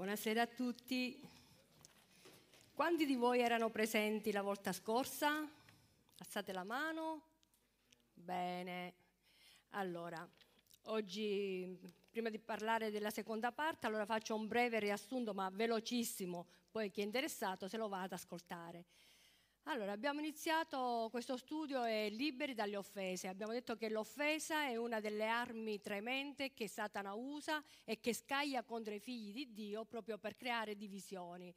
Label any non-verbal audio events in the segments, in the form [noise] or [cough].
Buonasera a tutti. Quanti di voi erano presenti la volta scorsa? Alzate la mano. Bene. Allora, oggi, prima di parlare della seconda parte, allora faccio un breve riassunto, ma velocissimo, poi chi è interessato se lo va ad ascoltare. Allora, abbiamo iniziato questo studio è liberi dalle offese. Abbiamo detto che l'offesa è una delle armi tremende che Satana usa e che scaglia contro i figli di Dio proprio per creare divisioni.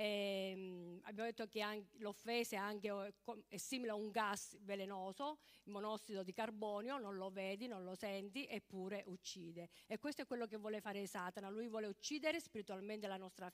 E, ehm, abbiamo detto che l'offesa è, anche, è simile a un gas velenoso, il monossido di carbonio, non lo vedi, non lo senti, eppure uccide. E questo è quello che vuole fare Satana, lui vuole uccidere spiritualmente la nostra,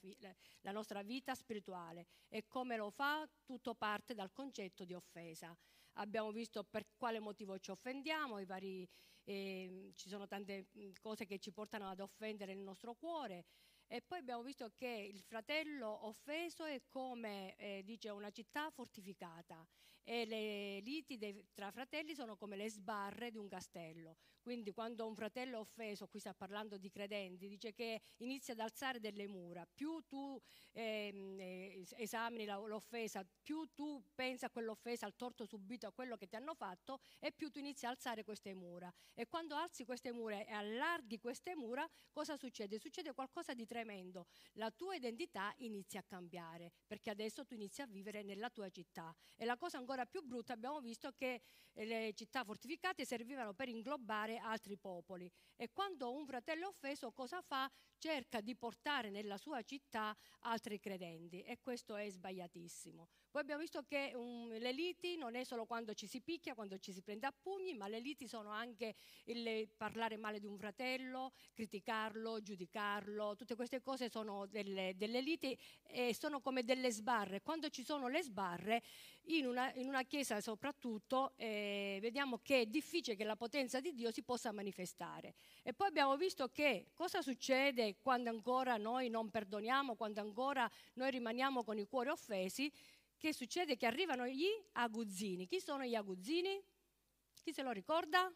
la nostra vita spirituale. E come lo fa? Tutto parte dal concetto di offesa. Abbiamo visto per quale motivo ci offendiamo, vari, eh, ci sono tante cose che ci portano ad offendere il nostro cuore. E poi abbiamo visto che il fratello offeso è come, eh, dice, una città fortificata e le liti dei, tra fratelli sono come le sbarre di un castello. Quindi quando un fratello è offeso, qui sta parlando di credenti, dice che inizia ad alzare delle mura. Più tu eh, esamini l'offesa, più tu pensi a quell'offesa, al torto subito, a quello che ti hanno fatto, e più tu inizi a alzare queste mura. E quando alzi queste mura e allarghi queste mura, cosa succede? Succede qualcosa di tremendo. La tua identità inizia a cambiare perché adesso tu inizi a vivere nella tua città. E la cosa ancora più brutta, abbiamo visto che le città fortificate servivano per inglobare altri popoli. E quando un fratello offeso, cosa fa? Cerca di portare nella sua città altri credenti e questo è sbagliatissimo. Poi abbiamo visto che um, le liti non è solo quando ci si picchia, quando ci si prende a pugni, ma le liti sono anche il parlare male di un fratello, criticarlo, giudicarlo, tutte queste cose sono delle, delle liti e sono come delle sbarre. Quando ci sono le sbarre, in una, in una chiesa soprattutto, eh, vediamo che è difficile che la potenza di Dio si possa manifestare. E poi abbiamo visto che cosa succede quando ancora noi non perdoniamo, quando ancora noi rimaniamo con i cuori offesi, che succede? Che arrivano gli aguzzini. Chi sono gli aguzzini? Chi se lo ricorda?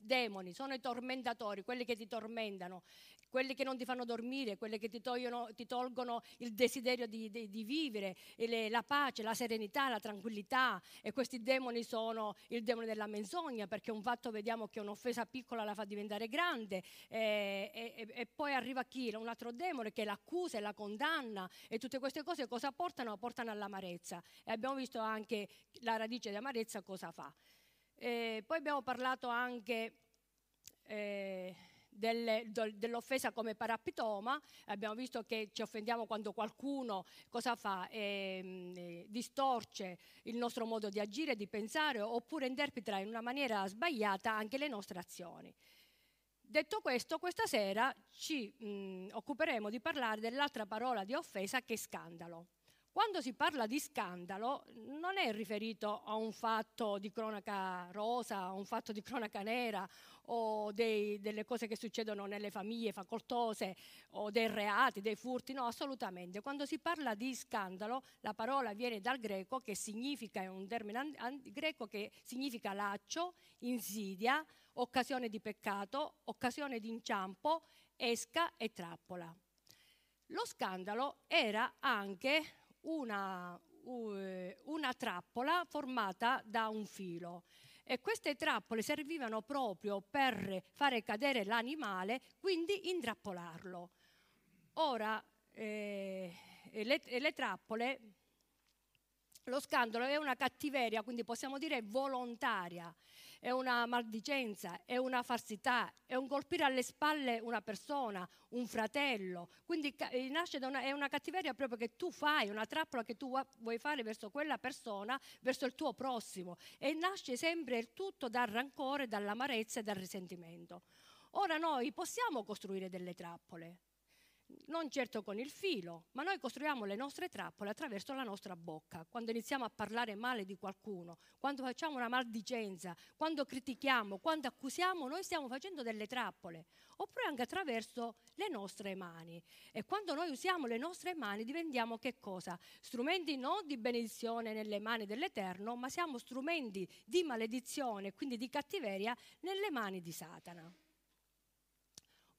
Demoni, sono i tormentatori, quelli che ti tormentano, quelli che non ti fanno dormire, quelli che ti, togliono, ti tolgono il desiderio di, di, di vivere, le, la pace, la serenità, la tranquillità. E questi demoni sono il demone della menzogna, perché un fatto vediamo che un'offesa piccola la fa diventare grande, e, e, e poi arriva chi? Un altro demone che l'accusa e la condanna, e tutte queste cose cosa portano? Portano all'amarezza. E abbiamo visto anche la radice di amarezza cosa fa. E poi abbiamo parlato anche. Eh, dell'offesa come parapitoma, abbiamo visto che ci offendiamo quando qualcuno cosa fa? Eh, eh, distorce il nostro modo di agire, di pensare oppure interpreta in una maniera sbagliata anche le nostre azioni. Detto questo, questa sera ci mh, occuperemo di parlare dell'altra parola di offesa che è scandalo. Quando si parla di scandalo non è riferito a un fatto di cronaca rosa, a un fatto di cronaca nera o dei, delle cose che succedono nelle famiglie facoltose o dei reati, dei furti, no, assolutamente. Quando si parla di scandalo la parola viene dal greco che significa, è un termine greco che significa laccio, insidia, occasione di peccato, occasione di inciampo, esca e trappola. Lo scandalo era anche una, una trappola formata da un filo. E queste trappole servivano proprio per fare cadere l'animale, quindi intrappolarlo. Ora, eh, le, le trappole, lo scandalo è una cattiveria, quindi possiamo dire volontaria è una maldicenza, è una falsità, è un colpire alle spalle una persona, un fratello. Quindi eh, nasce da una, è una cattiveria proprio che tu fai, una trappola che tu vuoi fare verso quella persona, verso il tuo prossimo. E nasce sempre il tutto dal rancore, dall'amarezza e dal risentimento. Ora noi possiamo costruire delle trappole, non certo con il filo, ma noi costruiamo le nostre trappole attraverso la nostra bocca. Quando iniziamo a parlare male di qualcuno, quando facciamo una maldicenza, quando critichiamo, quando accusiamo, noi stiamo facendo delle trappole. Oppure anche attraverso le nostre mani. E quando noi usiamo le nostre mani diventiamo che cosa? Strumenti non di benedizione nelle mani dell'Eterno, ma siamo strumenti di maledizione, quindi di cattiveria, nelle mani di Satana.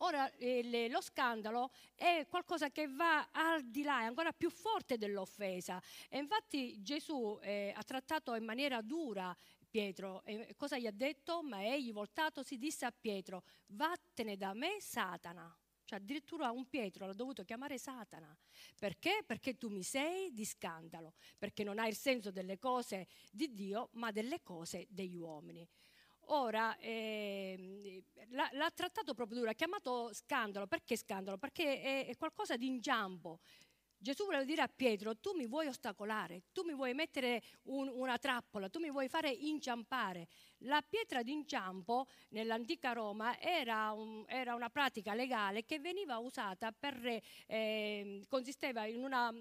Ora eh, lo scandalo è qualcosa che va al di là, è ancora più forte dell'offesa. E infatti Gesù eh, ha trattato in maniera dura Pietro. E cosa gli ha detto? Ma egli voltatosi disse a Pietro, vattene da me Satana. Cioè addirittura un Pietro l'ha dovuto chiamare Satana. Perché? Perché tu mi sei di scandalo, perché non hai il senso delle cose di Dio, ma delle cose degli uomini. Ora, eh, l'ha, trattato proprio duro, ha chiamato scandalo. Perché scandalo? Perché è, è qualcosa di inciampo. Gesù voleva dire a Pietro, tu mi vuoi ostacolare, tu mi vuoi mettere un, una trappola, tu mi vuoi fare inciampare. La pietra d'inciampo nell'antica Roma era, un, era, una pratica legale che veniva usata per, eh, consisteva in una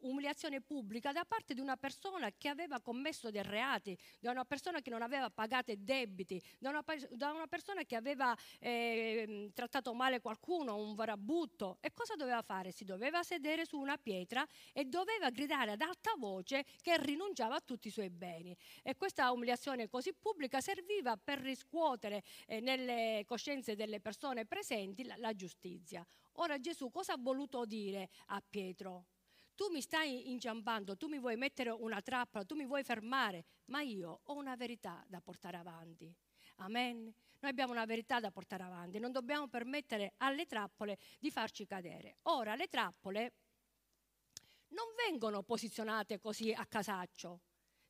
umiliazione pubblica da parte di una persona che aveva commesso dei reati, da una persona che non aveva pagato i debiti, da una, da una persona che aveva eh, trattato male qualcuno, un varabutto. E cosa doveva fare? Si doveva sedere su una pietra e doveva gridare ad alta voce che rinunciava a tutti i suoi beni. E questa umiliazione così pubblica pubblica serviva per riscuotere eh, nelle coscienze delle persone presenti la, la giustizia. Ora Gesù cosa ha voluto dire a Pietro? Tu mi stai inciampando, tu mi vuoi mettere una trappola, tu mi vuoi fermare, ma io ho una verità da portare avanti. Amen. Noi abbiamo una verità da portare avanti, non dobbiamo permettere alle trappole di farci cadere. Ora, le trappole non vengono posizionate così a casaccio.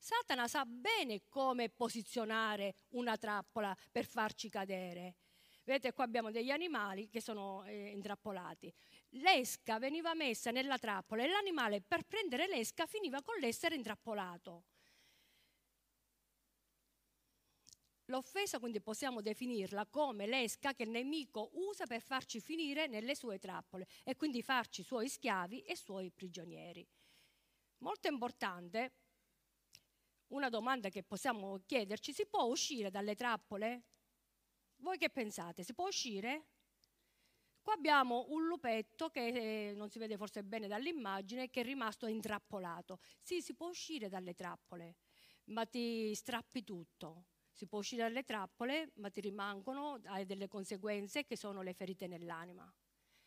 Satana sa bene come posizionare una trappola per farci cadere. Vedete, qua abbiamo degli animali che sono eh, intrappolati. L'esca veniva messa nella trappola e l'animale per prendere l'esca finiva con l'essere intrappolato. L'offesa quindi possiamo definirla come l'esca che il nemico usa per farci finire nelle sue trappole e quindi farci suoi schiavi e suoi prigionieri. Molto importante una domanda che possiamo chiederci, si può uscire dalle trappole? Voi che pensate? Si può uscire? Qua abbiamo un lupetto che eh, non si vede forse bene dall'immagine, che è rimasto intrappolato. Sì, si può uscire dalle trappole, ma ti strappi tutto. Si può uscire dalle trappole, ma ti rimangono, delle conseguenze che sono le ferite nell'anima.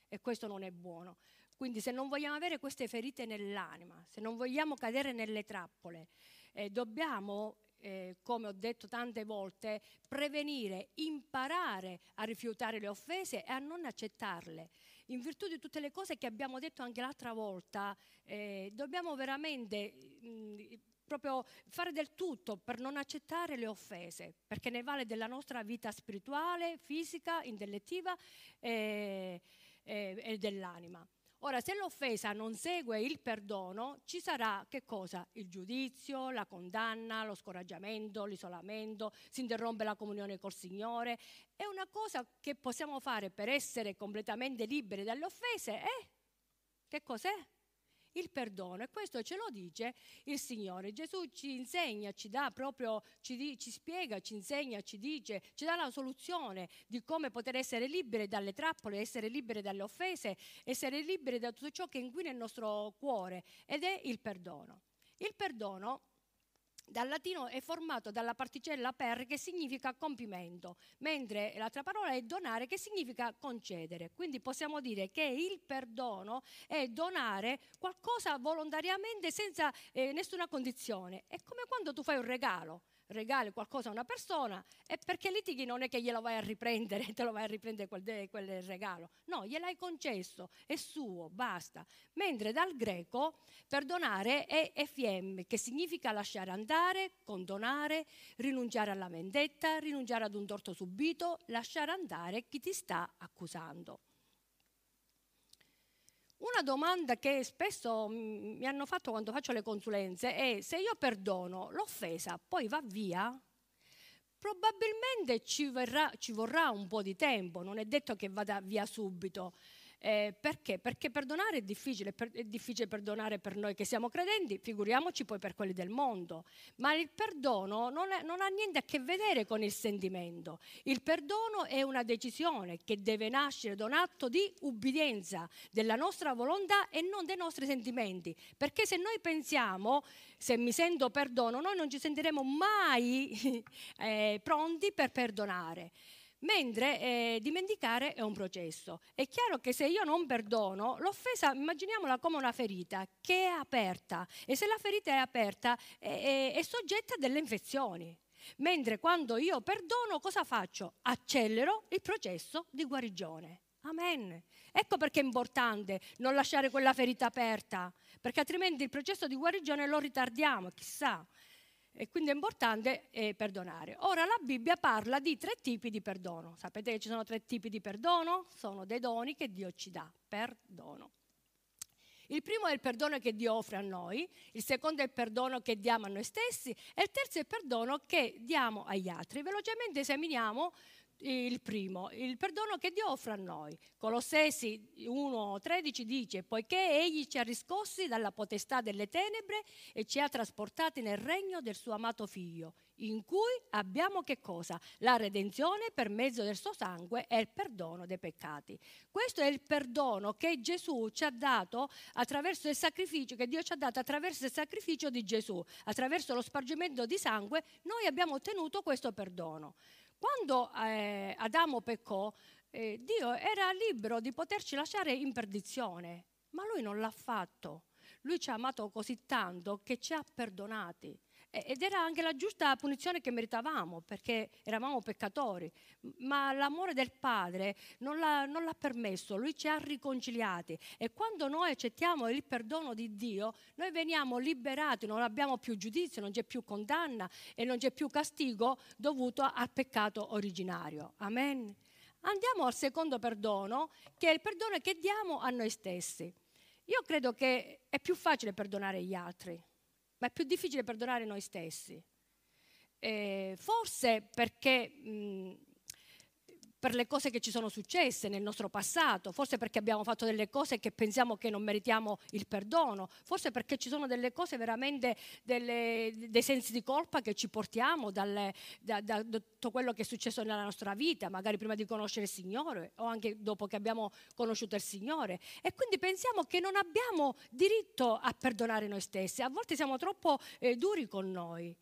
E questo non è buono. Quindi se non vogliamo avere queste ferite nell'anima, se non vogliamo cadere nelle trappole, eh, dobbiamo eh, come ho detto tante volte, prevenire, imparare a rifiutare le offese e a non accettarle. In virtù di tutte le cose che abbiamo detto anche l'altra volta, eh, dobbiamo veramente mh, proprio fare del tutto per non accettare le offese, perché ne vale della nostra vita spirituale, fisica, intellettiva e, e, e dell'anima. Ora, se l'offesa non segue il perdono, ci sarà che cosa? Il giudizio, la condanna, lo scoraggiamento, l'isolamento, si interrompe la comunione col Signore. È una cosa che possiamo fare per essere completamente liberi dalle offese. Eh? Che cos'è? Il perdono e questo ce lo dice il Signore. Gesù ci insegna, ci dà proprio, ci, ci spiega, ci insegna, ci dice, ci dà la soluzione di come poter essere liberi dalle trappole, essere liberi dalle offese, essere liberi da tutto ciò che inquina il nostro cuore ed è il perdono. Il perdono dal latino è formato dalla particella per che significa compimento, mentre l'altra parola è donare che significa concedere. Quindi possiamo dire che il perdono è donare qualcosa volontariamente senza eh, nessuna condizione. È come quando tu fai un regalo regali qualcosa a una persona e perché litighi non è che glielo vai a riprendere, te lo vai a riprendere quel, quel regalo, no, gliel'hai concesso, è suo, basta. Mentre dal greco perdonare è efiem, che significa lasciare andare, condonare, rinunciare alla vendetta, rinunciare ad un torto subito, lasciare andare chi ti sta accusando. Una domanda che spesso mi hanno fatto quando faccio le consulenze è se io perdono l'offesa, poi va via? Probabilmente ci, verrà, ci vorrà un po' di tempo, non è detto che vada via subito. Eh, perché? Perché perdonare è difficile, è difficile perdonare per noi che siamo credenti, figuriamoci poi per quelli del mondo. Ma il perdono non, è, non ha niente a che vedere con il sentimento. Il perdono è una decisione che deve nascere da un atto di ubbidienza della nostra volontà e non dei nostri sentimenti. Perché se noi pensiamo, se mi sento perdono, noi non ci sentiremo mai [laughs] eh, pronti per perdonare. Mentre eh, dimenticare è un processo. È chiaro che se io non perdono, l'offesa, immaginiamola come una ferita che è aperta e se la ferita è aperta è, è, è soggetta a delle infezioni. Mentre quando io perdono, cosa faccio? Accelero il processo di guarigione. Amen. Ecco perché è importante non lasciare quella ferita aperta, perché altrimenti il processo di guarigione lo ritardiamo, chissà. E quindi è importante eh, perdonare. Ora la Bibbia parla di tre tipi di perdono. Sapete che ci sono tre tipi di perdono? Sono dei doni che Dio ci dà. Perdono. Il primo è il perdono che Dio offre a noi, il secondo è il perdono che diamo a noi stessi e il terzo è il perdono che diamo agli altri. Velocemente esaminiamo il primo, il perdono che Dio offre a noi. Colossesi 1,13 dice: Poiché Egli ci ha riscossi dalla potestà delle tenebre e ci ha trasportati nel regno del suo amato Figlio, in cui abbiamo che cosa? La redenzione per mezzo del suo sangue e il perdono dei peccati. Questo è il perdono che Gesù ci ha dato attraverso il sacrificio, che Dio ci ha dato attraverso il sacrificio di Gesù, attraverso lo spargimento di sangue, noi abbiamo ottenuto questo perdono. Quando eh, Adamo peccò, eh, Dio era libero di poterci lasciare in perdizione, ma lui non l'ha fatto. Lui ci ha amato così tanto che ci ha perdonati ed era anche la giusta punizione che meritavamo perché eravamo peccatori, ma l'amore del Padre non l'ha, non l'ha, permesso, Lui ci ha riconciliati e quando noi accettiamo il perdono di Dio, noi veniamo liberati, non abbiamo più giudizio, non c'è più condanna e non c'è più castigo dovuto al peccato originario. Amen. Andiamo al secondo perdono, che è il perdono che diamo a noi stessi. Io credo che è più facile perdonare gli altri ma è più difficile perdonare noi stessi. Eh, forse perché mh, per le cose che ci sono successe nel nostro passato, forse perché abbiamo fatto delle cose che pensiamo che non meritiamo il perdono, forse perché ci sono delle cose veramente, delle, dei sensi di colpa che ci portiamo dalle, da, da, tutto quello che è successo nella nostra vita, magari prima di conoscere il Signore o anche dopo che abbiamo conosciuto il Signore. E quindi pensiamo che non abbiamo diritto a perdonare noi stessi, a volte siamo troppo eh, duri con noi.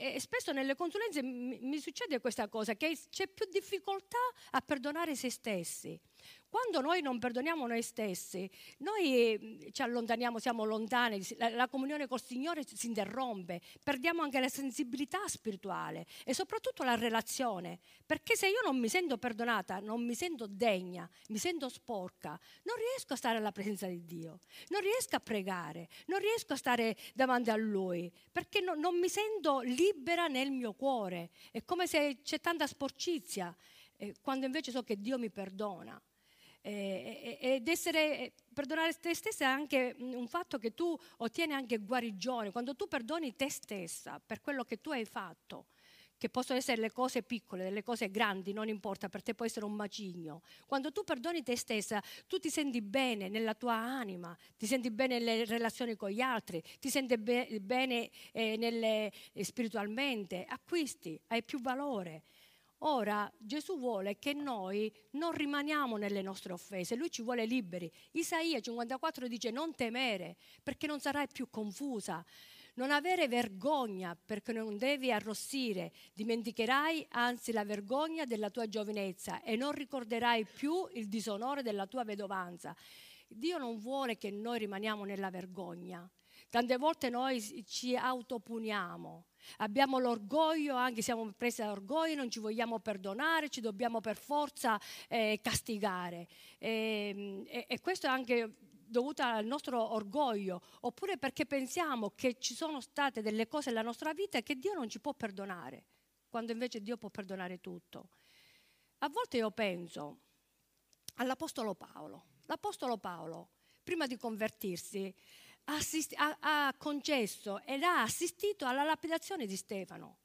E spesso nelle consulenze mi succede questa cosa, che c'è più difficoltà a perdonare se stessi. Quando noi non perdoniamo noi stessi, noi mm, ci allontaniamo, siamo lontani, la, la comunione col Signore si interrompe, perdiamo anche la sensibilità spirituale e soprattutto la relazione, perché se io non mi sento perdonata, non mi sento degna, mi sento sporca, non riesco a stare alla presenza di Dio, non riesco a pregare, non riesco a stare davanti a Lui, perché no, non mi sento libera nel mio cuore, è come se c'è tanta sporcizia, eh, quando invece so che Dio mi perdona. Eh, ed essere, eh, perdonare te stessa è anche un fatto che tu ottieni anche guarigione, quando tu perdoni te stessa per quello che tu hai fatto che possono essere le cose piccole, delle cose grandi, non importa, per te può essere un macigno. Quando tu perdoni te stessa, tu ti senti bene nella tua anima, ti senti bene nelle relazioni con gli altri, ti senti be- bene eh, nelle, eh, spiritualmente, acquisti, hai più valore. Ora Gesù vuole che noi non rimaniamo nelle nostre offese, Lui ci vuole liberi. Isaia 54 dice non temere perché non sarai più confusa, non avere vergogna perché non devi arrossire, dimenticherai anzi la vergogna della tua giovinezza e non ricorderai più il disonore della tua vedovanza. Dio non vuole che noi rimaniamo nella vergogna. Tante volte noi ci autopuniamo Abbiamo l'orgoglio, anche siamo presi dall'orgoglio, non ci vogliamo perdonare, ci dobbiamo per forza eh, castigare. E, e, e questo è anche dovuto al nostro orgoglio, oppure perché pensiamo che ci sono state delle cose nella nostra vita che Dio non ci può perdonare, quando invece Dio può perdonare tutto. A volte io penso all'Apostolo Paolo. L'Apostolo Paolo, prima di convertirsi, assist- ha, ha concesso ed ha assistito alla lapidazione di Stefano.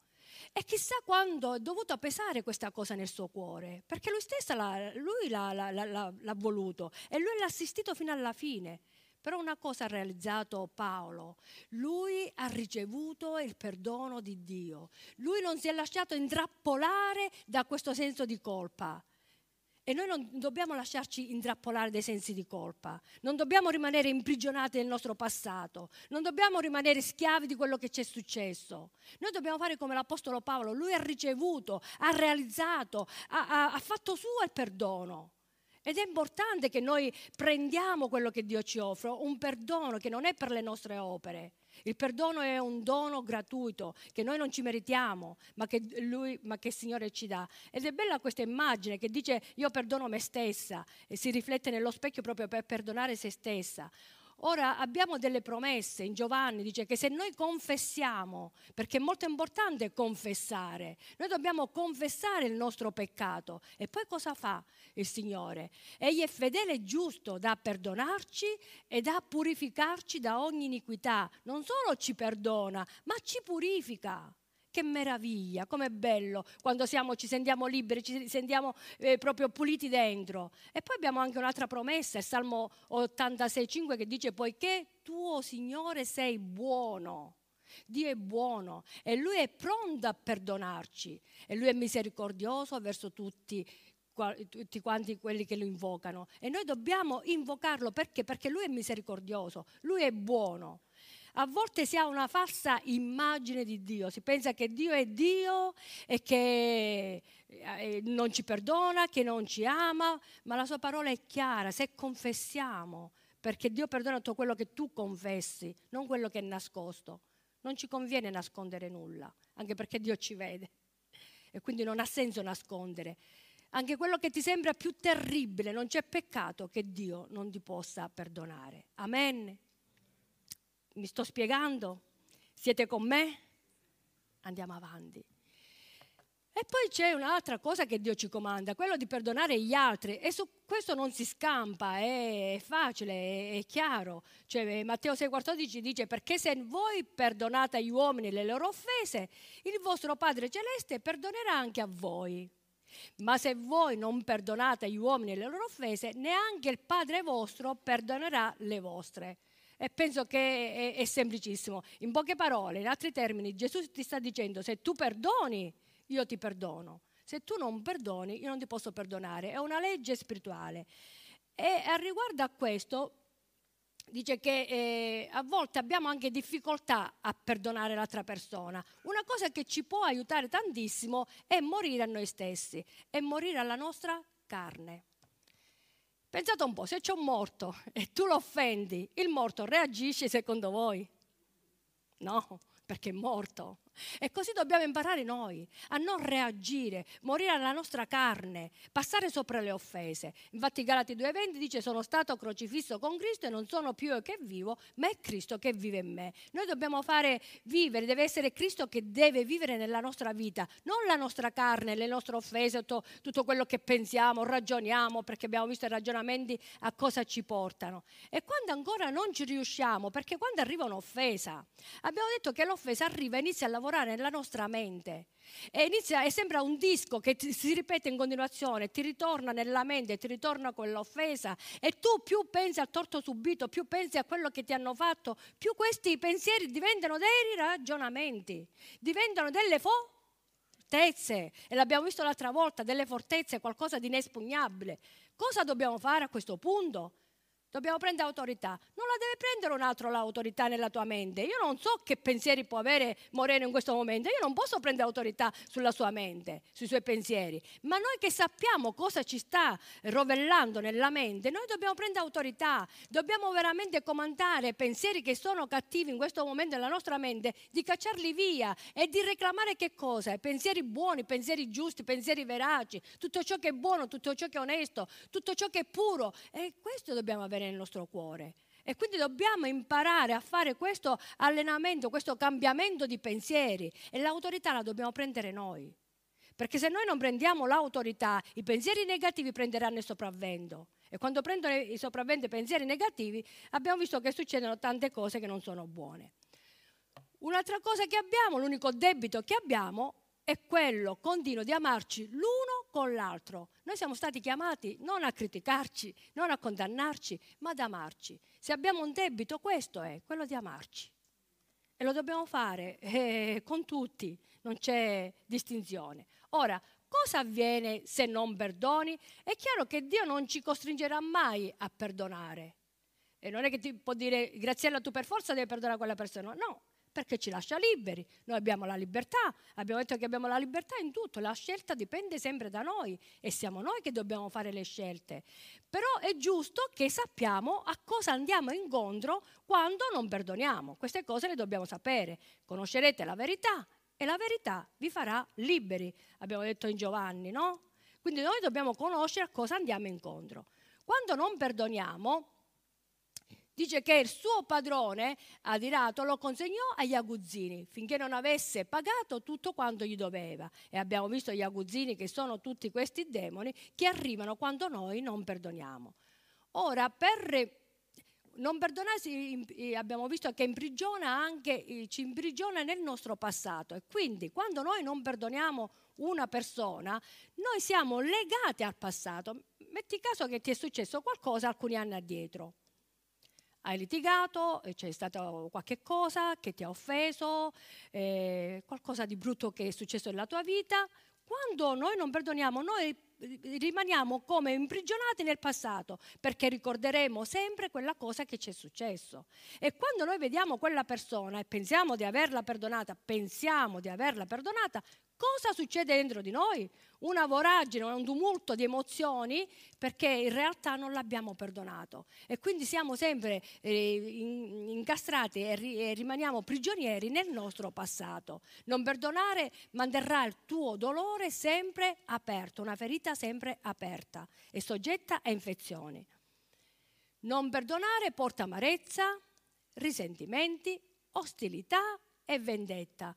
E chissà quando è dovuto pesare questa cosa nel suo cuore, perché lui stesso l'ha, lui l'ha, l'ha, l'ha, voluto e lui l'ha assistito fino alla fine. Però una cosa ha realizzato Paolo, lui ha ricevuto il perdono di Dio, lui non si è lasciato intrappolare da questo senso di colpa E noi non dobbiamo lasciarci intrappolare dai sensi di colpa, non dobbiamo rimanere imprigionati nel nostro passato, non dobbiamo rimanere schiavi di quello che ci è successo. Noi dobbiamo fare come l'Apostolo Paolo, lui ha ricevuto, ha realizzato, ha, ha, ha fatto suo il perdono. Ed è importante che noi prendiamo quello che Dio ci offre, un perdono che non è per le nostre opere, il perdono è un dono gratuito che noi non ci meritiamo, ma che, lui, ma che il Signore ci dà. Ed è bella questa immagine che dice io perdono me stessa e si riflette nello specchio proprio per perdonare se stessa. Ora abbiamo delle promesse, in Giovanni dice che se noi confessiamo, perché è molto importante confessare, noi dobbiamo confessare il nostro peccato e poi cosa fa il Signore? Egli è fedele e giusto da perdonarci e da purificarci da ogni iniquità. Non solo ci perdona, ma ci purifica. Che meraviglia, com'è bello quando siamo, ci sentiamo liberi, ci sentiamo eh, proprio puliti dentro. E poi abbiamo anche un'altra promessa, il Salmo 86,5 che dice: Poiché tuo Signore sei buono. Dio è buono e Lui è pronto a perdonarci e Lui è misericordioso verso tutti, tutti quanti quelli che lo invocano. E noi dobbiamo invocarlo perché? Perché Lui è misericordioso, Lui è buono. A volte si ha una falsa immagine di Dio, si pensa che Dio è Dio e che eh, non ci perdona, che non ci ama, ma la sua parola è chiara, se confessiamo, perché Dio perdona tutto quello che tu confessi, non quello che è nascosto. Non ci conviene nascondere nulla, anche perché Dio ci vede e quindi non ha senso nascondere. Anche quello che ti sembra più terribile, non c'è peccato che Dio non ti possa perdonare. Amen. Mi sto spiegando? Siete con me? Andiamo avanti. E poi c'è un'altra cosa che Dio ci comanda, quello di perdonare gli altri. E su questo non si scampa, è facile, è chiaro. Cioè, Matteo 6,14 dice: Perché se voi perdonate agli uomini le loro offese, il vostro Padre Celeste perdonerà anche a voi. Ma se voi non perdonate agli uomini le loro offese, neanche il Padre vostro perdonerà le vostre. E penso che è, è, semplicissimo. In poche parole, in altri termini, Gesù ti sta dicendo: se tu perdoni, io ti perdono. Se tu non perdoni, io non ti posso perdonare. È una legge spirituale. E a riguardo a questo, dice che eh, a volte abbiamo anche difficoltà a perdonare l'altra persona. Una cosa che ci può aiutare tantissimo è morire a noi stessi, è morire alla nostra carne. Pensate un po', se c'è un morto e tu lo offendi, il morto reagisce secondo voi? No, perché è morto. E così dobbiamo imparare noi a non reagire, morire alla nostra carne, passare sopra le offese. Infatti Galati 2:20 dice sono stato crocifisso con Cristo e non sono più io che vivo, ma è Cristo che vive in me. Noi dobbiamo fare vivere, deve essere Cristo che deve vivere nella nostra vita, non la nostra carne, le nostre offese, tutto, tutto quello che pensiamo, ragioniamo, perché abbiamo visto i ragionamenti a cosa ci portano. E quando ancora non ci riusciamo, perché quando arriva un'offesa, abbiamo detto che l'offesa arriva e inizia a lavorare lavorare nella nostra mente. E inizia, e sembra un disco che ti, si ripete in continuazione, ti ritorna nella mente, ti ritorna quell'offesa e tu più pensi al torto subito, più pensi a quello che ti hanno fatto, più questi pensieri diventano dei ragionamenti, diventano delle fortezze. E l'abbiamo visto l'altra volta, delle fortezze, qualcosa di inespugnabile. Cosa dobbiamo fare a questo punto? Dobbiamo prendere autorità. Non la deve prendere un altro l'autorità nella tua mente. Io non so che pensieri può avere Moreno in questo momento. Io non posso prendere autorità sulla sua mente, sui suoi pensieri. Ma noi che sappiamo cosa ci sta rovellando nella mente, noi dobbiamo prendere autorità. Dobbiamo veramente comandare pensieri che sono cattivi in questo momento nella nostra mente, di cacciarli via e di reclamare che cosa? Pensieri buoni, pensieri giusti, pensieri veraci, tutto ciò che è buono, tutto ciò che è onesto, tutto ciò che è puro. E questo dobbiamo avere nel nostro cuore. E quindi dobbiamo imparare a fare questo allenamento, questo cambiamento di pensieri e l'autorità la dobbiamo prendere noi. Perché se noi non prendiamo l'autorità, i pensieri negativi prenderanno il sopravvento. E quando prendono il sopravvento i pensieri negativi, abbiamo visto che succedono tante cose che non sono buone. Un'altra cosa che abbiamo, l'unico debito che abbiamo, è quello continuo di amarci l'uno con l'altro. Noi siamo stati chiamati non a criticarci, non a condannarci, ma ad amarci. Se abbiamo un debito, questo è, quello di amarci. E lo dobbiamo fare eh, con tutti, non c'è distinzione. Ora, cosa avviene se non perdoni? È chiaro che Dio non ci costringerà mai a perdonare. E non è che ti può dire, Graziella, tu per forza devi perdonare quella persona. No, perché ci lascia liberi. Noi abbiamo la libertà, abbiamo detto che abbiamo la libertà in tutto, la scelta dipende sempre da noi e siamo noi che dobbiamo fare le scelte. Però è giusto che sappiamo a cosa andiamo incontro quando non perdoniamo. Queste cose le dobbiamo sapere. Conoscerete la verità e la verità vi farà liberi, abbiamo detto in Giovanni, no? Quindi noi dobbiamo conoscere a cosa andiamo incontro. Quando non perdoniamo, dice che il suo padrone adirato lo consegnò agli aguzzini finché non avesse pagato tutto quanto gli doveva. E abbiamo visto gli aguzzini che sono tutti questi demoni che arrivano quando noi non perdoniamo. Ora, per non perdonarsi abbiamo visto che imprigiona anche, ci imprigiona nel nostro passato e quindi quando noi non perdoniamo una persona, noi siamo legati al passato. Metti caso che ti è successo qualcosa alcuni anni addietro. Hai litigato, c'è stato qualche cosa che ti ha offeso, eh, qualcosa di brutto che è successo nella tua vita. Quando noi non perdoniamo, noi rimaniamo come imprigionati nel passato perché ricorderemo sempre quella cosa che ci è successo. E quando noi vediamo quella persona e pensiamo di averla perdonata, pensiamo di averla perdonata, cosa succede dentro di noi? Una voragine, un tumulto di emozioni perché in realtà non l'abbiamo perdonato e quindi siamo sempre eh, incastrati e, rimaniamo prigionieri nel nostro passato. Non perdonare manterrà il tuo dolore sempre aperto, una ferita sempre aperta e soggetta a infezioni. Non perdonare porta amarezza, risentimenti, ostilità e vendetta.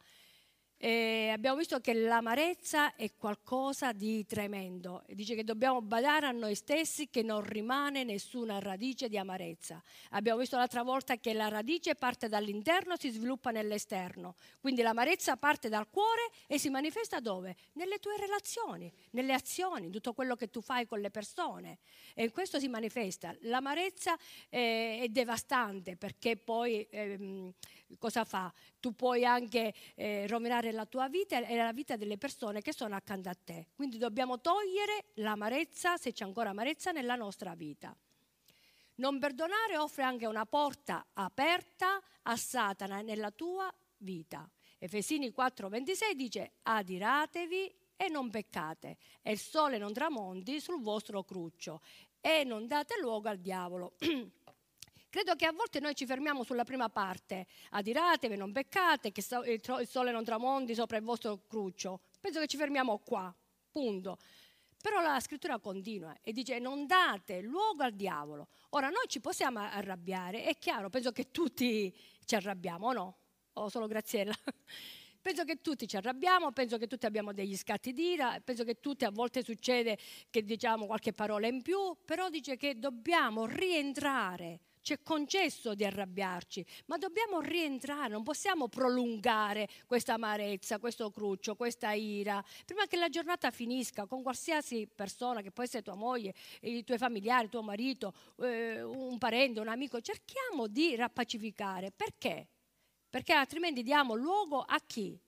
E abbiamo visto che l'amarezza è qualcosa di tremendo. Dice che dobbiamo badare a noi stessi che non rimane nessuna radice di amarezza. Abbiamo visto l'altra volta che la radice parte dall'interno e si sviluppa nell'esterno. Quindi l'amarezza parte dal cuore e si manifesta dove? Nelle tue relazioni, nelle azioni, in tutto quello che tu fai con le persone. E in questo si manifesta. L'amarezza è, è devastante perché poi... Ehm, cosa fa? Tu puoi anche eh, rovinare la tua vita e la vita delle persone che sono accanto a te. Quindi dobbiamo togliere l'amarezza, se c'è ancora amarezza, nella nostra vita. Non perdonare offre anche una porta aperta a Satana nella tua vita. Efesini 4:26 dice adiratevi e non peccate e il sole non tramonti sul vostro cruccio e non date luogo al diavolo. [clears throat] Credo che a volte noi ci fermiamo sulla prima parte, adiratevi, non peccate, che il sole non tramonti sopra il vostro cruccio. Penso che ci fermiamo qua, punto. Però la scrittura continua e dice non date luogo al diavolo. Ora noi ci possiamo arrabbiare, è chiaro, penso che tutti ci arrabbiamo, o no? O solo Graziella? [laughs] Penso che tutti ci arrabbiamo, penso che tutti abbiamo degli scatti d'ira, penso che tutti a volte succede che diciamo qualche parola in più, però dice che dobbiamo rientrare ci è concesso di arrabbiarci, ma dobbiamo rientrare, non possiamo prolungare questa amarezza, questo cruccio, questa ira, prima che la giornata finisca con qualsiasi persona, che può essere tua moglie, i tuoi familiari, tuo marito, eh, un parente, un amico, cerchiamo di rappacificare. Perché? Perché altrimenti diamo luogo a chi?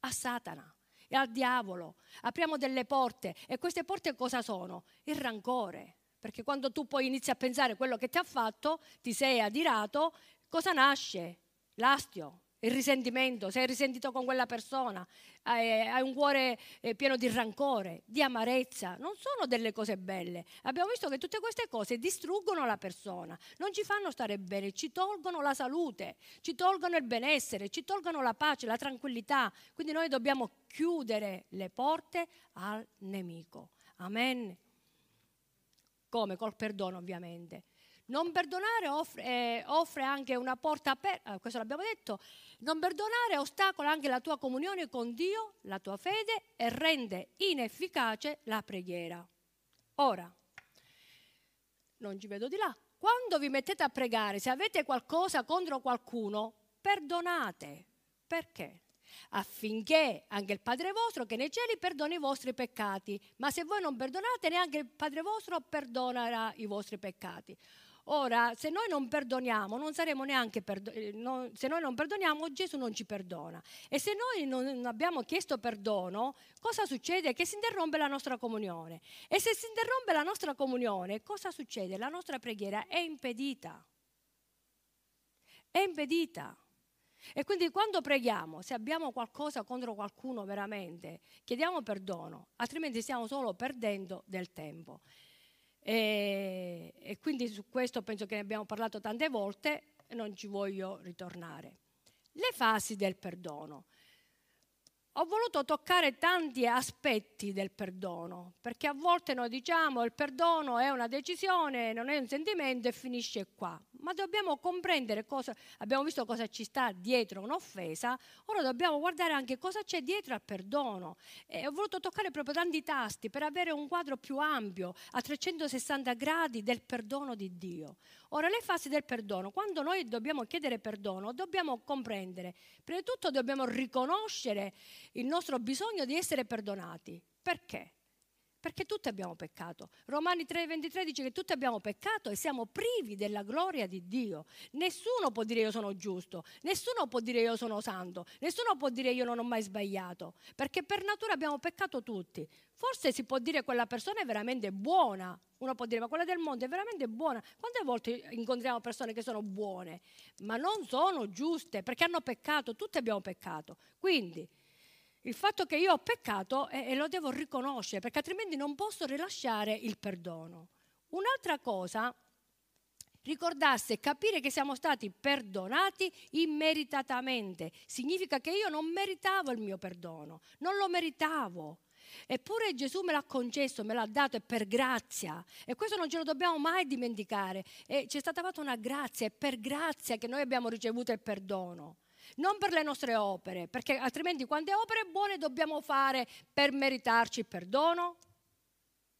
A Satana e al diavolo. Apriamo delle porte e queste porte cosa sono? Il rancore perché quando tu poi inizi a pensare quello che ti ha fatto, ti sei adirato, cosa nasce? L'astio, il risentimento, sei risentito con quella persona, hai un cuore eh, pieno di rancore, di amarezza, non sono delle cose belle. Abbiamo visto che tutte queste cose distruggono la persona, non ci fanno stare bene, ci tolgono la salute, ci tolgono il benessere, ci tolgono la pace, la tranquillità. Quindi noi dobbiamo chiudere le porte al nemico. Amen come? Col perdono ovviamente. Non perdonare offre, eh, offre anche una porta aperta, eh, questo l'abbiamo detto, non perdonare ostacola anche la tua comunione con Dio, la tua fede e rende inefficace la preghiera. Ora, non ci vedo di là, quando vi mettete a pregare, se avete qualcosa contro qualcuno, perdonate. Perché? Affinché anche il Padre vostro che nei cieli perdoni i vostri peccati. Ma se voi non perdonate, neanche il Padre vostro perdonerà i vostri peccati. Ora, se noi non perdoniamo, non saremo neanche perdo- eh, non, se noi non perdoniamo, Gesù non ci perdona. E se noi non abbiamo chiesto perdono, cosa succede? Che si interrompe la nostra comunione. E se si interrompe la nostra comunione, cosa succede? La nostra preghiera è impedita. È impedita. E quindi quando preghiamo, se abbiamo qualcosa contro qualcuno veramente, chiediamo perdono, altrimenti stiamo solo perdendo del tempo. E, e quindi su questo penso che ne abbiamo parlato tante volte e non ci voglio ritornare. Le fasi del perdono. Ho voluto toccare tanti aspetti del perdono, perché a volte noi diciamo il perdono è una decisione, non è un sentimento e finisce qua. Ma dobbiamo comprendere cosa, abbiamo visto cosa ci sta dietro un'offesa, ora dobbiamo guardare anche cosa c'è dietro al perdono. E ho voluto toccare proprio tanti tasti per avere un quadro più ampio, a 360 gradi del perdono di Dio. Ora, le fasi del perdono, quando noi dobbiamo chiedere perdono, dobbiamo comprendere, prima di tutto dobbiamo riconoscere il nostro bisogno di essere perdonati. Perché? Perché tutti abbiamo peccato. Romani 3:23 dice che tutti abbiamo peccato e siamo privi della gloria di Dio. Nessuno può dire io sono giusto, nessuno può dire io sono santo, nessuno può dire io non ho mai sbagliato, perché per natura abbiamo peccato tutti. Forse si può dire quella persona è veramente buona. Uno può dire ma quella del mondo è veramente buona. Quante volte incontriamo persone che sono buone, ma non sono giuste perché hanno peccato, tutti abbiamo peccato. Quindi il fatto che io ho peccato e, e lo devo riconoscere, perché altrimenti non posso rilasciare il perdono. Un'altra cosa, ricordarsi e capire che siamo stati perdonati immeritatamente. Significa che io non meritavo il mio perdono, non lo meritavo. Eppure Gesù me l'ha concesso, me l'ha dato e per grazia. E questo non ce lo dobbiamo mai dimenticare. E ci è stata fatta una grazia, è per grazia che noi abbiamo ricevuto il perdono non per le nostre opere, perché altrimenti quante opere buone dobbiamo fare per meritarci il perdono?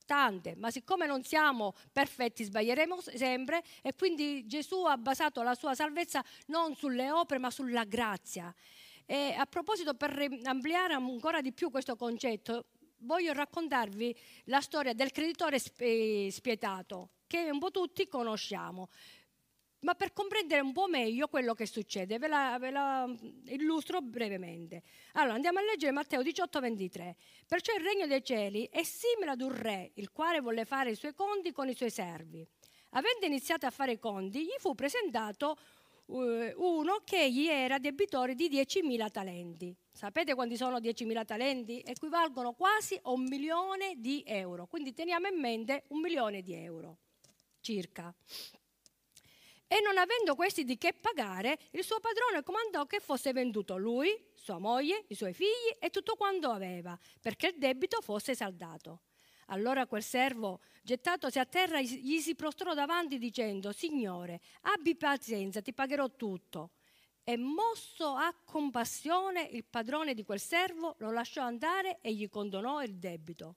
Tante, ma siccome non siamo perfetti sbaglieremo sempre e quindi Gesù ha basato la sua salvezza non sulle opere ma sulla grazia. E a proposito, per ampliare ancora di più questo concetto, voglio raccontarvi la storia del creditore spietato, che un po' tutti conosciamo. Ma per comprendere un po' meglio quello che succede, ve la, ve la illustro brevemente. Allora, andiamo a leggere Matteo 18, 23. Perciò il regno dei cieli è simile ad un re, il quale volle fare i suoi conti con i suoi servi. Avendo iniziato a fare i conti, gli fu presentato uh, uno che gli era debitore di 10.000 talenti. Sapete quanti sono 10.000 talenti? Equivalgono quasi a un milione di euro. Quindi teniamo in mente un milione di euro circa. E non avendo questi di che pagare, il suo padrone comandò che fosse venduto lui, sua moglie, i suoi figli e tutto quanto aveva, perché il debito fosse saldato. Allora quel servo, gettatosi a terra, gli si prostrò davanti dicendo, Signore, abbi pazienza, ti pagherò tutto. E mosso a compassione, il padrone di quel servo lo lasciò andare e gli condonò il debito.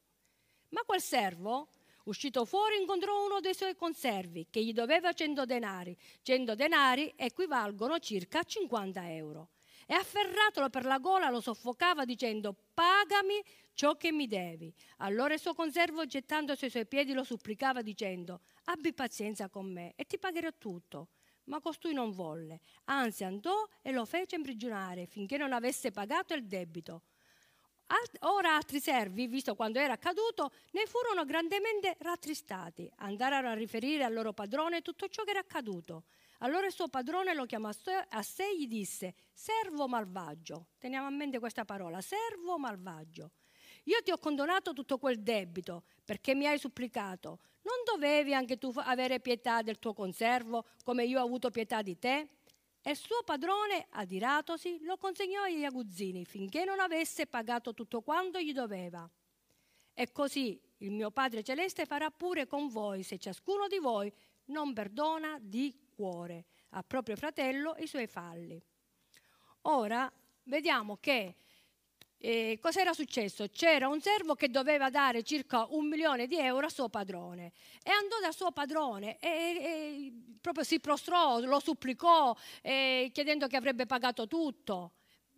Ma quel servo, Uscito fuori incontrò uno dei suoi conservi che gli doveva 100 denari. 100 denari equivalgono circa 50 euro. E afferratolo per la gola lo soffocava dicendo pagami ciò che mi devi. Allora il suo conservo gettandosi ai suoi piedi lo supplicava dicendo abbi pazienza con me e ti pagherò tutto. Ma costui non volle, anzi andò e lo fece imprigionare finché non avesse pagato il debito. Ora altri servi, visto quando era accaduto, ne furono grandemente rattristati. Andarono a riferire al loro padrone tutto ciò che era accaduto. Allora il suo padrone lo chiamò a sé e gli disse, servo malvagio, teniamo a mente questa parola, servo malvagio. Io ti ho condonato tutto quel debito perché mi hai supplicato. Non dovevi anche tu avere pietà del tuo conservo come io ho avuto pietà di te? E il suo padrone, adiratosi, lo consegnò agli aguzzini finché non avesse pagato tutto quanto gli doveva. E così il mio Padre Celeste farà pure con voi se ciascuno di voi non perdona di cuore al proprio fratello i suoi falli. Ora vediamo che eh, cos'era successo? C'era un servo che doveva dare circa un milione di euro a suo padrone e andò dal suo padrone e, e proprio si prostrò, lo supplicò eh, chiedendo che avrebbe pagato tutto.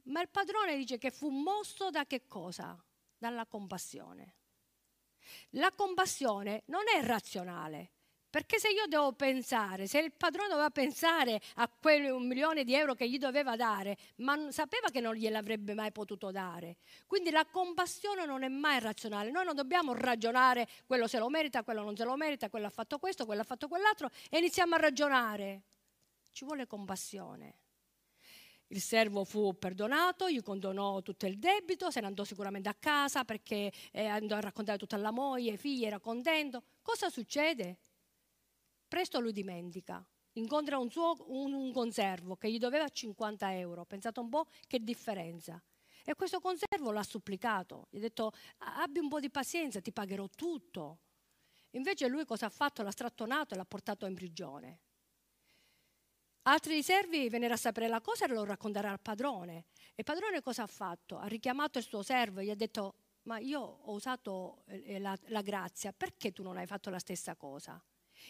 Ma il padrone dice che fu mosso da che cosa? Dalla compassione. La compassione non è razionale, Perché se io devo pensare, se il padrone doveva pensare a quel un milione di euro che gli doveva dare, ma sapeva che non gliel'avrebbe mai potuto dare. Quindi la compassione non è mai razionale. Noi non dobbiamo ragionare quello se lo merita, quello non se lo merita, quello ha fatto questo, quello ha fatto quell'altro e iniziamo a ragionare. Ci vuole compassione. Il servo fu perdonato, gli condonò tutto il debito, se ne andò sicuramente a casa perché eh, andò a raccontare tutto alla moglie, ai figli, era contento. Cosa succede? Presto lui dimentica, incontra un, suo, un, un conservo che gli doveva 50 euro, pensate un po' che differenza. E questo conservo l'ha supplicato, gli ha detto abbi un po' di pazienza, ti pagherò tutto. Invece lui cosa ha fatto? L'ha strattonato e l'ha portato in prigione. Altri servi vennero a sapere la cosa e lo raccontarono al padrone. E il padrone cosa ha fatto? Ha richiamato il suo servo e gli ha detto ma io ho usato eh, la, la grazia, perché tu non hai fatto la stessa cosa?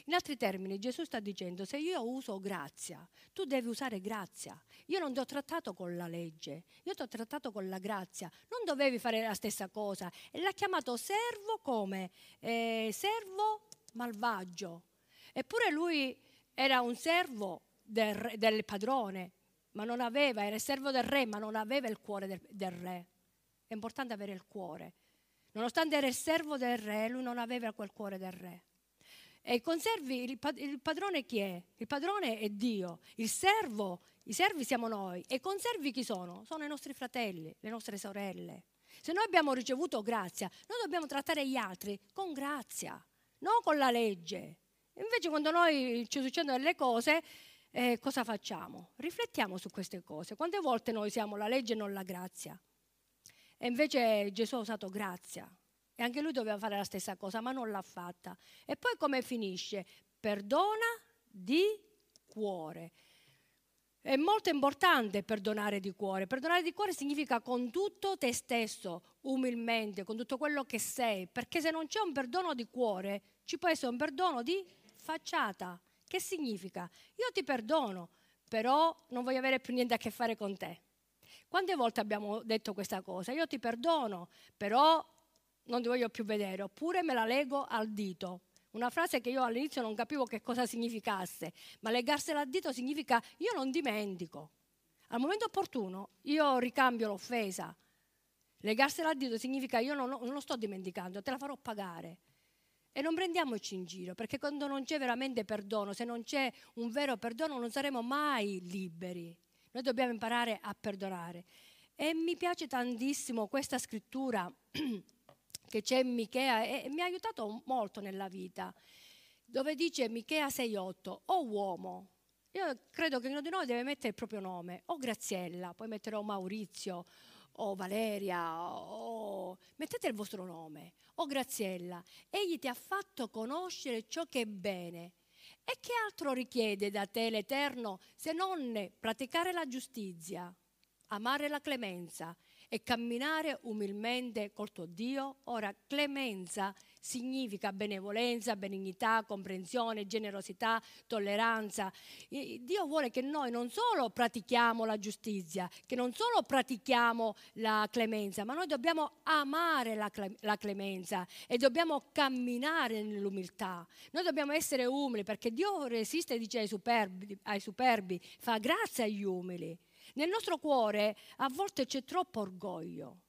In altri termini, Gesù sta dicendo, se io uso grazia, tu devi usare grazia. Io non ti ho trattato con la legge, io ti ho trattato con la grazia. Non dovevi fare la stessa cosa. E l'ha chiamato servo come? Eh, servo malvagio. Eppure lui era un servo del, del, padrone, ma non aveva, era servo del re, ma non aveva il cuore del, del re. È importante avere il cuore. Nonostante era il servo del re, lui non aveva quel cuore del re. E conservi, il padrone chi è? Il padrone è Dio, il servo, i servi siamo noi. E conservi chi sono? Sono i nostri fratelli, le nostre sorelle. Se noi abbiamo ricevuto grazia, noi dobbiamo trattare gli altri con grazia, non con la legge. Invece quando noi ci succedono delle cose, eh, cosa facciamo? Riflettiamo su queste cose. Quante volte noi siamo la legge e non la grazia? E invece Gesù ha usato grazia. E anche lui doveva fare la stessa cosa, ma non l'ha fatta. E poi come finisce? Perdona di cuore. È molto importante perdonare di cuore. Perdonare di cuore significa con tutto te stesso, umilmente, con tutto quello che sei. Perché se non c'è un perdono di cuore, ci può essere un perdono di facciata. Che significa? Io ti perdono, però non voglio avere più niente a che fare con te. Quante volte abbiamo detto questa cosa? Io ti perdono, però non ti voglio più vedere, oppure me la lego al dito. Una frase che io all'inizio non capivo che cosa significasse, ma legarsela al dito significa io non dimentico. Al momento opportuno io ricambio l'offesa. Legarsela al dito significa io non, non lo sto dimenticando, te la farò pagare. E non prendiamoci in giro, perché quando non c'è veramente perdono, se non c'è un vero perdono, non saremo mai liberi. Noi dobbiamo imparare a perdonare. E mi piace tantissimo questa scrittura [clears throat] che c'è in Michea e mi ha aiutato molto nella vita, dove dice Michea 6,8, o uomo, io credo che ognuno di noi deve mettere il proprio nome, o Graziella, poi metterò Maurizio, o Valeria, o mettete il vostro nome, o Graziella, egli ti ha fatto conoscere ciò che è bene. E che altro richiede da te l'Eterno se non praticare la giustizia, amare la clemenza e camminare umilmente col tuo Dio. Ora, clemenza significa benevolenza, benignità, comprensione, generosità, tolleranza. Dio vuole che noi non solo pratichiamo la giustizia, che non solo pratichiamo la clemenza, ma noi dobbiamo amare la, clemenza e dobbiamo camminare nell'umiltà. Noi dobbiamo essere umili perché Dio resiste, dice ai superbi, ai superbi fa grazia agli umili. Nel nostro cuore a volte c'è troppo orgoglio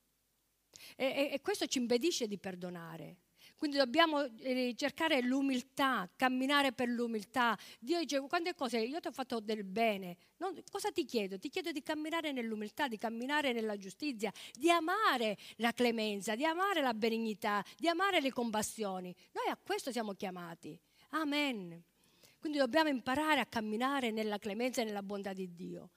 e, e, e questo ci impedisce di perdonare. Quindi dobbiamo eh, cercare l'umiltà, camminare per l'umiltà. Dio dice, quante cose, io ti ho fatto del bene. Non, cosa ti chiedo? Ti chiedo di camminare nell'umiltà, di camminare nella giustizia, di amare la clemenza, di amare la benignità, di amare le compassioni. Noi a questo siamo chiamati. Amen. Quindi dobbiamo imparare a camminare nella clemenza e nella bontà di Dio.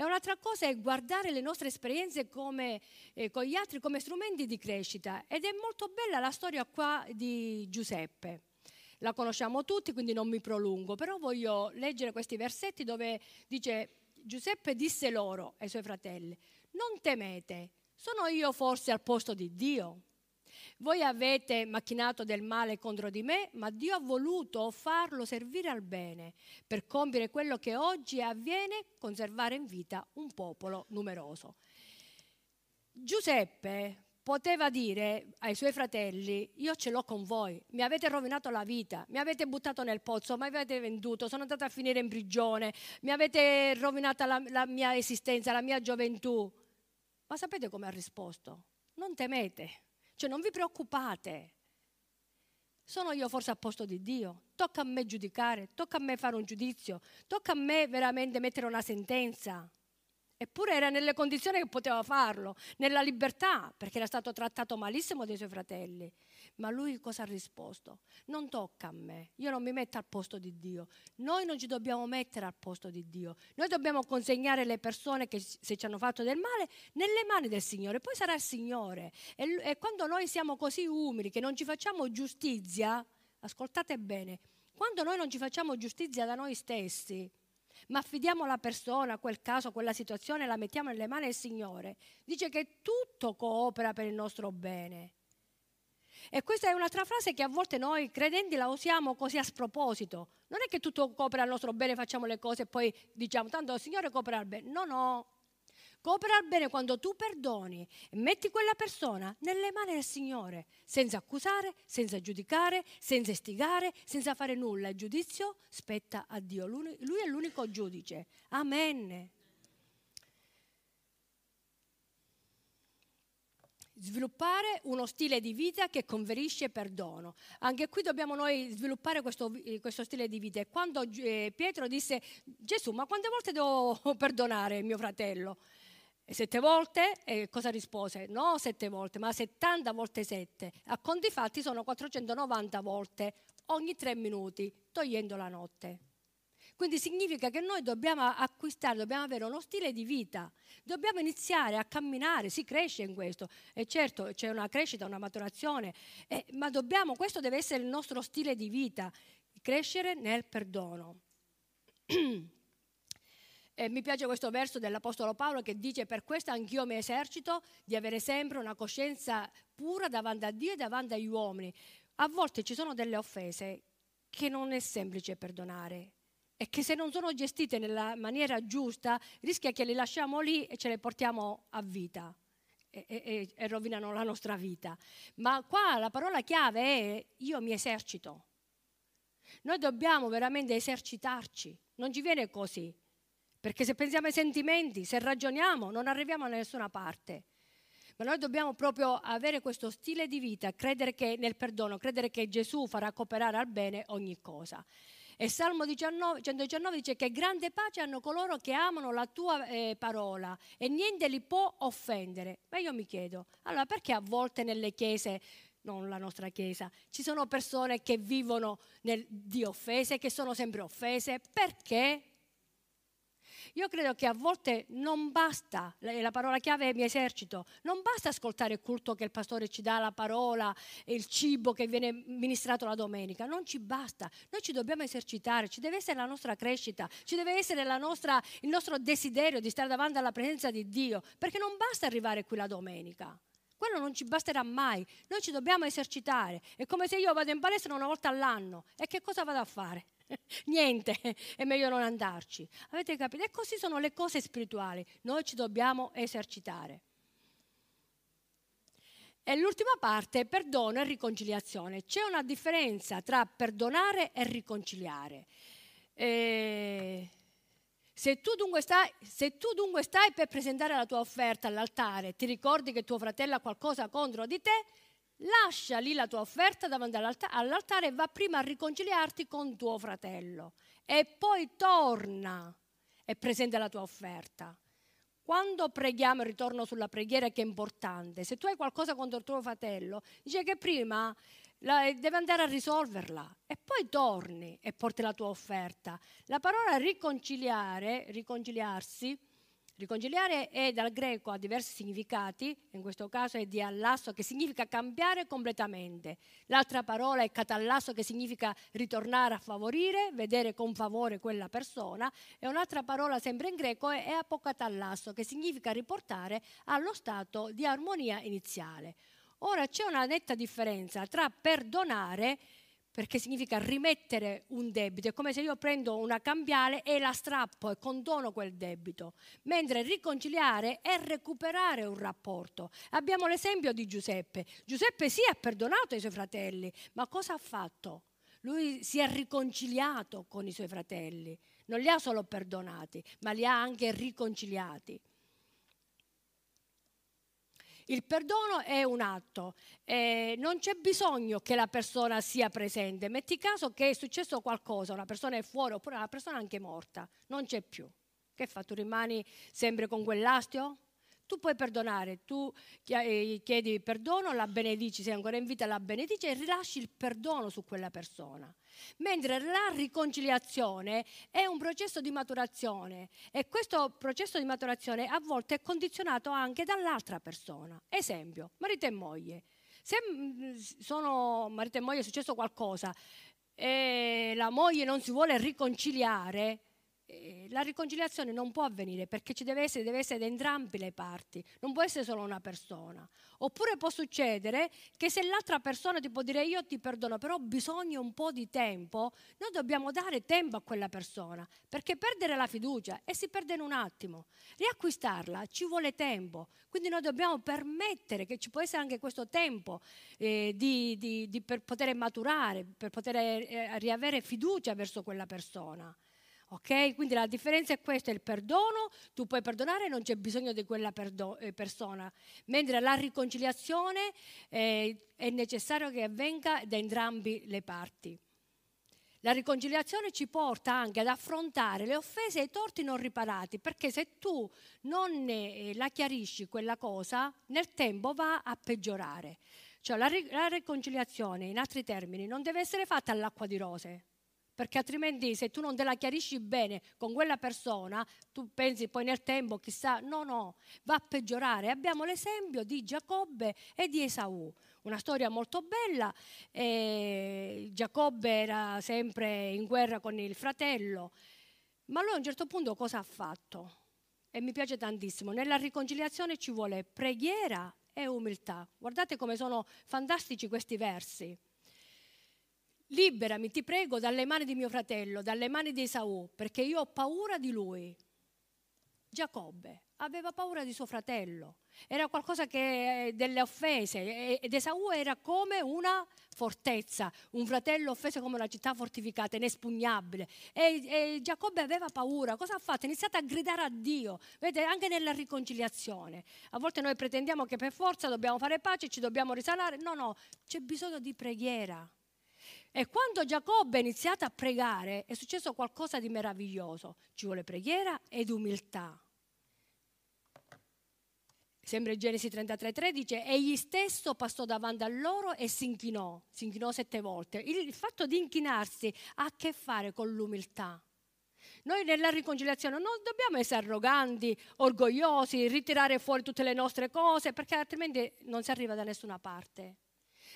E un'altra cosa è guardare le nostre esperienze come, eh, con gli altri come strumenti di crescita. Ed è molto bella la storia qua di Giuseppe. La conosciamo tutti, quindi non mi prolungo, però voglio leggere questi versetti dove dice Giuseppe disse loro ai suoi fratelli, non temete, sono io forse al posto di Dio? Voi avete macchinato del male contro di me, ma Dio ha voluto farlo servire al bene per compiere quello che oggi avviene, conservare in vita un popolo numeroso. Giuseppe poteva dire ai suoi fratelli, io ce l'ho con voi, mi avete rovinato la vita, mi avete buttato nel pozzo, mi avete venduto, sono andata a finire in prigione, mi avete rovinato la, la mia esistenza, la mia gioventù. Ma sapete come ha risposto? Non temete, cioè non vi preoccupate. Sono io forse a posto di Dio? Tocca a me giudicare, tocca a me fare un giudizio, tocca a me veramente mettere una sentenza. Eppure era nelle condizioni che poteva farlo, nella libertà, perché era stato trattato malissimo dai suoi fratelli. Ma lui cosa ha risposto? Non tocca a me, io non mi metto al posto di Dio. Noi non ci dobbiamo mettere al posto di Dio. Noi dobbiamo consegnare le persone che se ci hanno fatto del male nelle mani del Signore, poi sarà il Signore. E, e quando noi siamo così umili che non ci facciamo giustizia, ascoltate bene, quando noi non ci facciamo giustizia da noi stessi, ma affidiamo la persona, quel caso, quella situazione, la mettiamo nelle mani del Signore, dice che tutto coopera per il nostro bene. E questa è un'altra frase che a volte noi credenti la usiamo così a sproposito. Non è che tutto coopera al nostro bene, facciamo le cose e poi diciamo tanto il Signore coopera al bene. No, no. Coopera al bene quando tu perdoni e metti quella persona nelle mani del Signore, senza accusare, senza giudicare, senza istigare, senza fare nulla. Il giudizio spetta a Dio. Lui è l'unico giudice. Amen. Sviluppare uno stile di vita che conferisce perdono. Anche qui dobbiamo noi sviluppare questo, questo stile di vita. E quando eh, Pietro disse, Gesù, ma quante volte devo [laughs] perdonare mio fratello? sette volte, e cosa rispose? No sette volte, ma 70 volte sette. A conti fatti sono 490 volte ogni tre minuti, togliendo la notte. Quindi significa che noi dobbiamo acquistare, dobbiamo avere uno stile di vita, dobbiamo iniziare a camminare, si cresce in questo. E certo c'è una crescita, una maturazione, eh, ma dobbiamo, questo deve essere il nostro stile di vita, crescere nel perdono. E [clears throat] mi piace questo verso dell'Apostolo Paolo che dice per questo anch'io mi esercito di avere sempre una coscienza pura davanti a Dio e davanti agli uomini. A volte ci sono delle offese che non è semplice perdonare e che se non sono gestite nella maniera giusta rischia che le lasciamo lì e ce le portiamo a vita. E, e, e, rovinano la nostra vita. Ma qua la parola chiave è io mi esercito. Noi dobbiamo veramente esercitarci, non ci viene così. Perché se pensiamo ai sentimenti, se ragioniamo, non arriviamo da nessuna parte. Ma noi dobbiamo proprio avere questo stile di vita, credere che nel perdono, credere che Gesù farà cooperare al bene ogni cosa. E Salmo 19, 119 dice che grande pace hanno coloro che amano la tua eh, parola e niente li può offendere. Ma io mi chiedo, allora perché a volte nelle chiese non la nostra Chiesa. Ci sono persone che vivono nel, di offese, che sono sempre offese. Perché? Io credo che a volte non basta, la parola chiave è mi esercito, non basta ascoltare il culto che il pastore ci dà, la parola il cibo che viene ministrato la domenica, non ci basta, noi ci dobbiamo esercitare, ci deve essere la nostra crescita, ci deve essere nostra, il nostro desiderio di stare davanti alla presenza di Dio, perché non basta arrivare qui la domenica. Quello non ci basterà mai, noi ci dobbiamo esercitare. È come se io vado in palestra una volta all'anno e che cosa vado a fare? [laughs] Niente, è meglio non andarci. Avete capito? E così sono le cose spirituali. Noi ci dobbiamo esercitare. E l'ultima parte, perdono e riconciliazione. C'è una differenza tra perdonare e riconciliare. E se, tu stai, se tu dunque stai per presentare la tua offerta all'altare, ti ricordi che tuo fratello ha qualcosa contro di te, lascia lì la tua offerta davanti all'altare e va prima a riconciliarti con tuo fratello e poi torna e presenta la tua offerta. Quando preghiamo, ritorno sulla preghiera che è importante, se tu hai qualcosa contro il tuo fratello, dice che prima la, deve andare a risolverla e poi torni e porti la tua offerta. La parola riconciliare, riconciliarsi, Riconciliare è dal greco ha diversi significati, in questo caso è di allasso che significa cambiare completamente. L'altra parola è catallasso che significa ritornare a favorire, vedere con favore quella persona e un'altra parola sempre in greco è apocatallasso che significa riportare allo stato di armonia iniziale. Ora c'è una netta differenza tra perdonare perché significa rimettere un debito. È come se io prendo una cambiale e la strappo e condono quel debito. Mentre riconciliare è recuperare un rapporto. Abbiamo l'esempio di Giuseppe. Giuseppe sì ha perdonato i suoi fratelli, ma cosa ha fatto? Lui si è riconciliato con i suoi fratelli. Non li ha solo perdonati, ma li ha anche riconciliati. Il perdono è un atto, eh, non c'è bisogno che la persona sia presente. Metti caso che è successo qualcosa, una persona è fuori oppure una persona è anche morta, non c'è più. Che fa? Tu rimani sempre con quell'astio? tu puoi perdonare, tu eh, chiedi perdono, la benedici, sei ancora in vita, la benedici e rilasci il perdono su quella persona. Mentre la riconciliazione è un processo di maturazione e questo processo di maturazione a volte è condizionato anche dall'altra persona. Esempio, marito e moglie. Se sono marito e moglie è successo qualcosa e la moglie non si vuole riconciliare, eh, la riconciliazione non può avvenire perché ci deve essere, deve essere da entrambe le parti, non può essere solo una persona. Oppure può succedere che se l'altra persona ti può dire io ti perdono, però ho bisogno un po' di tempo, noi dobbiamo dare tempo a quella persona, perché perdere la fiducia e si perde in un attimo. Riacquistarla ci vuole tempo, quindi noi dobbiamo permettere che ci può essere anche questo tempo eh, di, di, di, per poter maturare, per poter eh, riavere fiducia verso quella persona. Ok? Quindi la differenza è questa, il perdono, tu puoi perdonare, non c'è bisogno di quella perdo- eh, persona, mentre la riconciliazione eh, è necessario che avvenga da entrambi le parti. La riconciliazione ci porta anche ad affrontare le offese e i torti non riparati, perché se tu non eh, la chiarisci quella cosa, nel tempo va a peggiorare. Cioè la, la riconciliazione, in altri termini, non deve essere fatta all'acqua di rose, perché altrimenti se tu non te la chiarisci bene con quella persona, tu pensi poi nel tempo, chissà, no, no, va a peggiorare. Abbiamo l'esempio di Giacobbe e di Esaù, una storia molto bella. Eh, Giacobbe era sempre in guerra con il fratello, ma lui a un certo punto cosa ha fatto? E mi piace tantissimo, nella riconciliazione ci vuole preghiera e umiltà. Guardate come sono fantastici questi versi. Liberami, ti prego, dalle mani di mio fratello, dalle mani di Esaù, perché io ho paura di lui. Giacobbe aveva paura di suo fratello, era qualcosa che eh, delle offese ed Esaù era come una fortezza, un fratello offeso come una città fortificata, inespugnabile. E, e Giacobbe aveva paura, cosa ha fatto? Ha iniziato a gridare a Dio, vedete, anche nella riconciliazione. A volte noi pretendiamo che per forza dobbiamo fare pace, ci dobbiamo risanare, no, no, c'è bisogno di preghiera. E quando Giacobbe ha iniziato a pregare è successo qualcosa di meraviglioso. Ci vuole preghiera ed umiltà. Sempre Genesi 33,3 dice: Egli stesso passò davanti a loro e si inchinò, si inchinò sette volte. Il, il fatto di inchinarsi ha a che fare con l'umiltà. Noi nella riconciliazione non dobbiamo essere arroganti, orgogliosi, ritirare fuori tutte le nostre cose, perché altrimenti non si arriva da nessuna parte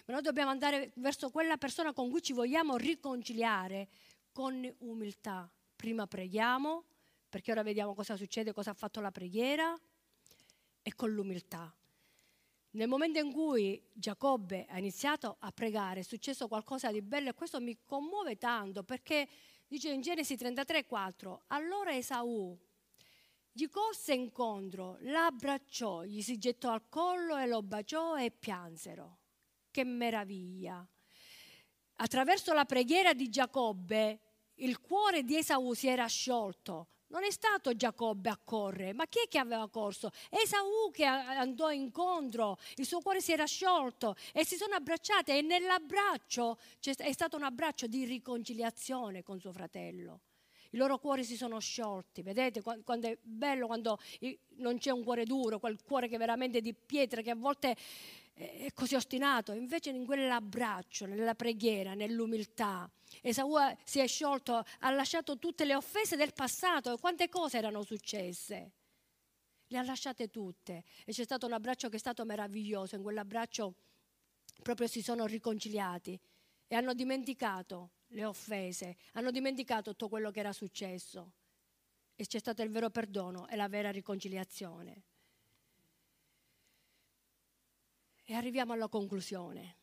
ma noi dobbiamo andare verso quella persona con cui ci vogliamo riconciliare con umiltà. Prima preghiamo, perché ora vediamo cosa succede, cosa ha fatto la preghiera, e con l'umiltà. Nel momento in cui Giacobbe ha iniziato a pregare è successo qualcosa di bello e questo mi commuove tanto perché dice in Genesi 33:4, allora Esaù gli corse incontro, l'abbracciò, gli si gettò al collo e lo baciò e piansero che meraviglia. Attraverso la preghiera di Giacobbe il cuore di Esaù si era sciolto. Non è stato Giacobbe a correre, ma chi è che aveva corso? Esaù che andò incontro, il suo cuore si era sciolto e si sono abbracciate e nell'abbraccio è stato un abbraccio di riconciliazione con suo fratello. I loro cuori si sono sciolti, vedete quando è bello quando non c'è un cuore duro, quel cuore che è veramente di pietra, che a volte è così ostinato, invece in quell'abbraccio, nella preghiera, nell'umiltà. Esaù si è sciolto, ha lasciato tutte le offese del passato, quante cose erano successe. Le ha lasciate tutte e c'è stato un abbraccio che è stato meraviglioso, in quell'abbraccio proprio si sono riconciliati e hanno dimenticato le offese, hanno dimenticato tutto quello che era successo e c'è stato il vero perdono e la vera riconciliazione. E arriviamo alla conclusione.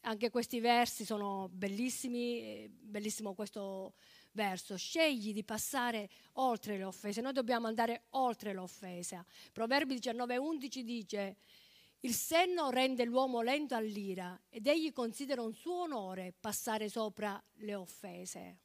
Anche questi versi sono bellissimi, bellissimo questo verso. Scegli di passare oltre le offese. Noi dobbiamo andare oltre l'offesa. Proverbi 19:11 dice: Il senno rende l'uomo lento all'ira ed egli considera un suo onore passare sopra le offese.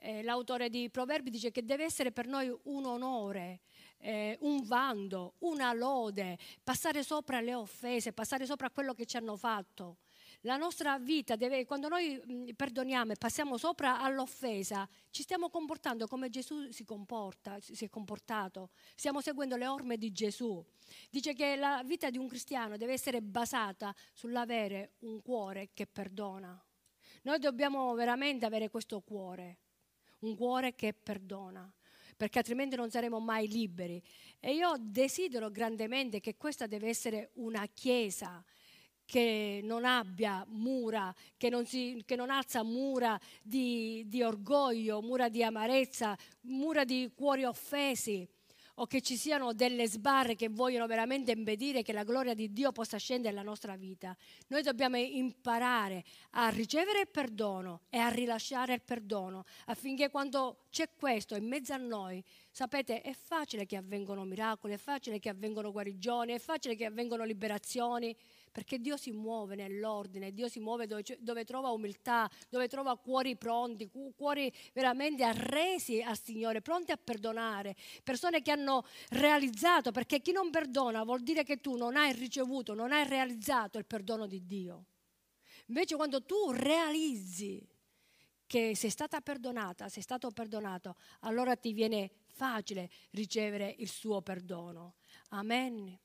Eh, l'autore di Proverbi dice che deve essere per noi un onore, eh, un vanto, una lode, passare sopra le offese, passare sopra quello che ci hanno fatto. La nostra vita deve, quando noi perdoniamo e passiamo sopra all'offesa, ci stiamo comportando come Gesù si comporta, si è comportato. Stiamo seguendo le orme di Gesù. Dice che la vita di un cristiano deve essere basata sull'avere un cuore che perdona. Noi dobbiamo veramente avere questo cuore, un cuore che perdona perché altrimenti non saremo mai liberi. E io desidero grandemente che questa deve essere una chiesa che non abbia mura, che non, si, che non alza mura di, di orgoglio, mura di amarezza, mura di cuori offesi o che ci siano delle sbarre che vogliono veramente impedire che la gloria di Dio possa scendere nella nostra vita. Noi dobbiamo imparare a ricevere il perdono e a rilasciare il perdono affinché quando c'è questo in mezzo a noi, sapete, è facile che avvengano miracoli, è facile che avvengano guarigioni, è facile che avvengano liberazioni perché Dio si muove nell'ordine, Dio si muove dove, dove, trova umiltà, dove trova cuori pronti, cuori veramente arresi al Signore, pronti a perdonare, persone che hanno realizzato, perché chi non perdona vuol dire che tu non hai ricevuto, non hai realizzato il perdono di Dio. Invece quando tu realizzi che sei stata perdonata, sei stato perdonato, allora ti viene facile ricevere il suo perdono. Amen.